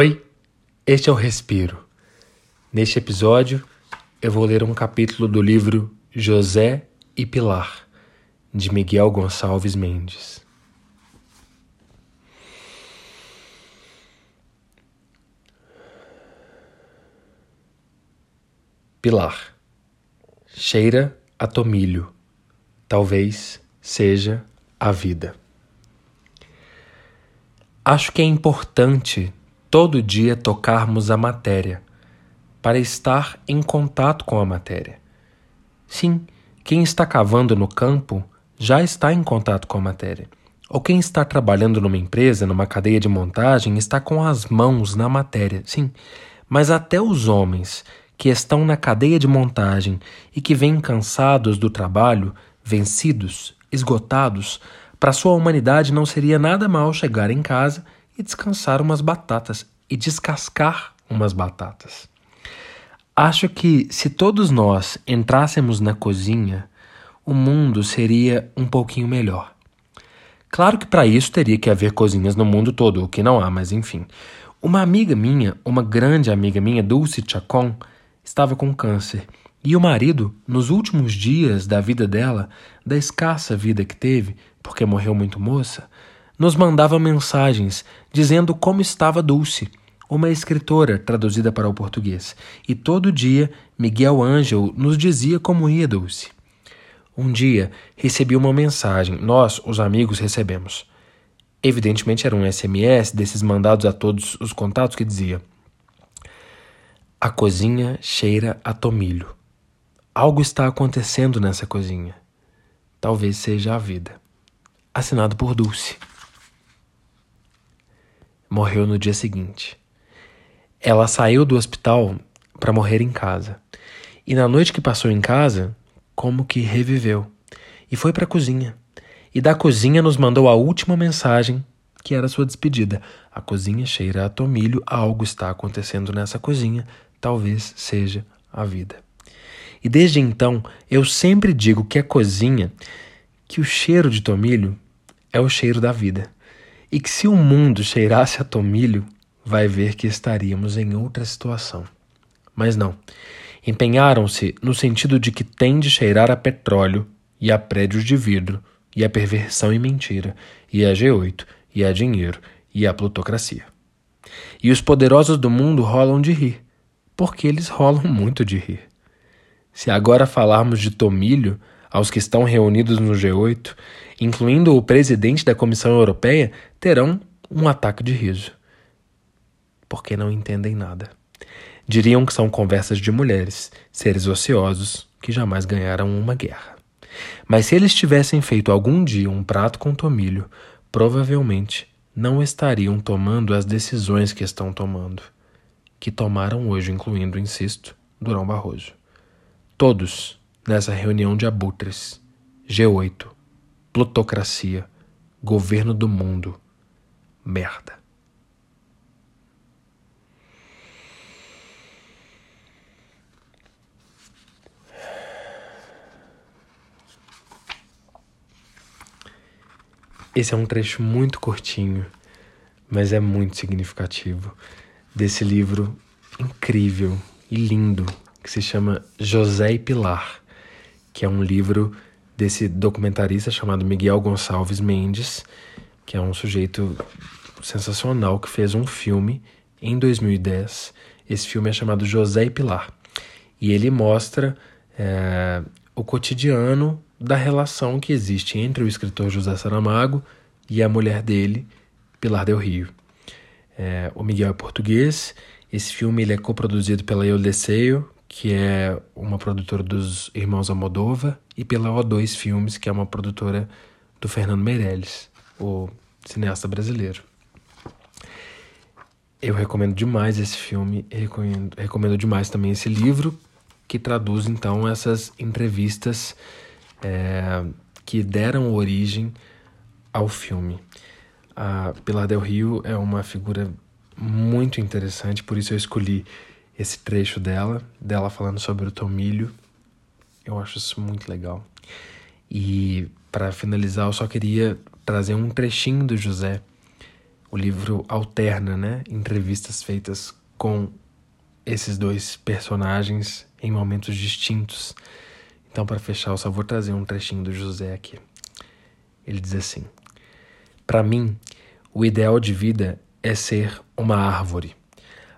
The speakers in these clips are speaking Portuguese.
Oi, este é o Respiro. Neste episódio, eu vou ler um capítulo do livro José e Pilar, de Miguel Gonçalves Mendes. Pilar. Cheira a tomilho. Talvez seja a vida. Acho que é importante todo dia tocarmos a matéria, para estar em contato com a matéria. Sim, quem está cavando no campo já está em contato com a matéria. Ou quem está trabalhando numa empresa, numa cadeia de montagem, está com as mãos na matéria. Sim, mas até os homens que estão na cadeia de montagem e que vêm cansados do trabalho, vencidos, esgotados, para sua humanidade não seria nada mal chegar em casa e descansar umas batatas e descascar umas batatas. Acho que se todos nós entrássemos na cozinha, o mundo seria um pouquinho melhor. Claro que para isso teria que haver cozinhas no mundo todo, o que não há, mas enfim. Uma amiga minha, uma grande amiga minha, Dulce Chacon, estava com câncer. E o marido, nos últimos dias da vida dela, da escassa vida que teve, porque morreu muito moça, nos mandava mensagens dizendo como estava Dulce, uma escritora traduzida para o português, e todo dia Miguel Ângel nos dizia como ia Dulce. Um dia recebi uma mensagem, nós, os amigos, recebemos. Evidentemente era um SMS desses mandados a todos os contatos que dizia: A cozinha cheira a tomilho. Algo está acontecendo nessa cozinha. Talvez seja a vida. Assinado por Dulce morreu no dia seguinte. Ela saiu do hospital para morrer em casa. E na noite que passou em casa, como que reviveu. E foi para a cozinha. E da cozinha nos mandou a última mensagem, que era sua despedida. A cozinha cheira a tomilho, algo está acontecendo nessa cozinha, talvez seja a vida. E desde então, eu sempre digo que a cozinha, que o cheiro de tomilho é o cheiro da vida e que se o mundo cheirasse a tomilho, vai ver que estaríamos em outra situação. Mas não. Empenharam-se no sentido de que tem de cheirar a petróleo e a prédios de vidro, e a perversão e mentira, e a G8, e a dinheiro, e a plutocracia. E os poderosos do mundo rolam de rir, porque eles rolam muito de rir. Se agora falarmos de tomilho aos que estão reunidos no G8, incluindo o presidente da Comissão Europeia, terão um ataque de riso. Porque não entendem nada. Diriam que são conversas de mulheres, seres ociosos que jamais ganharam uma guerra. Mas se eles tivessem feito algum dia um prato com tomilho, provavelmente não estariam tomando as decisões que estão tomando, que tomaram hoje, incluindo, insisto, Durão Barroso. Todos nessa reunião de abutres. G8, plutocracia, governo do mundo, merda. Esse é um trecho muito curtinho, mas é muito significativo desse livro incrível e lindo que se chama José e Pilar, que é um livro desse documentarista chamado Miguel Gonçalves Mendes, que é um sujeito sensacional que fez um filme em 2010. Esse filme é chamado José e Pilar. E ele mostra é, o cotidiano da relação que existe entre o escritor José Saramago e a mulher dele, Pilar Del Rio. É, o Miguel é português. Esse filme ele é coproduzido pela Eu Deseio, que é uma produtora dos irmãos Amodova, e pela O2 Filmes, que é uma produtora do Fernando Meirelles, o cineasta brasileiro. Eu recomendo demais esse filme, recomendo, recomendo demais também esse livro, que traduz então essas entrevistas é, que deram origem ao filme. A Pilar Del Rio é uma figura muito interessante, por isso eu escolhi esse trecho dela, dela falando sobre o tomilho. Eu acho isso muito legal. E para finalizar, eu só queria trazer um trechinho do José, O livro alterna, né, entrevistas feitas com esses dois personagens em momentos distintos. Então, para fechar, eu só vou trazer um trechinho do José aqui. Ele diz assim: Para mim, o ideal de vida é ser uma árvore.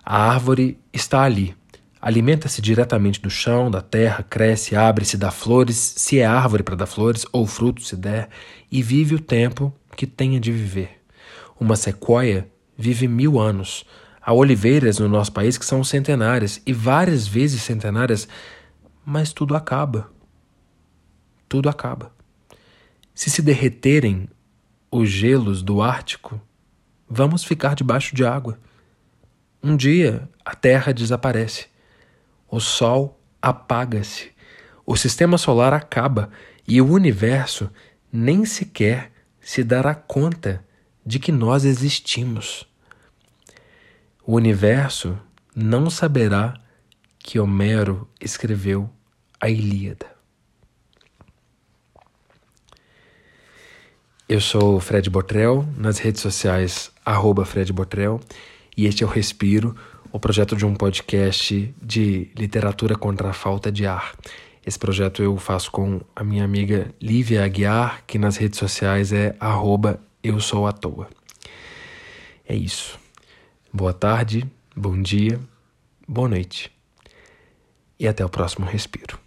A árvore está ali. Alimenta-se diretamente do chão, da terra, cresce, abre-se, dá flores, se é árvore para dar flores, ou fruto se der, e vive o tempo que tenha de viver. Uma sequoia vive mil anos. Há oliveiras no nosso país que são centenárias e várias vezes centenárias, mas tudo acaba. Tudo acaba. Se se derreterem os gelos do Ártico, vamos ficar debaixo de água. Um dia a Terra desaparece, o Sol apaga-se, o sistema solar acaba e o universo nem sequer se dará conta de que nós existimos. O universo não saberá que Homero escreveu a Ilíada. Eu sou Fred Botrel, nas redes sociais, arroba Fred Botrel, e este é o Respiro, o projeto de um podcast de literatura contra a falta de ar. Esse projeto eu faço com a minha amiga Lívia Aguiar, que nas redes sociais é arroba eu sou à toa. É isso. Boa tarde, bom dia, boa noite. E até o próximo respiro.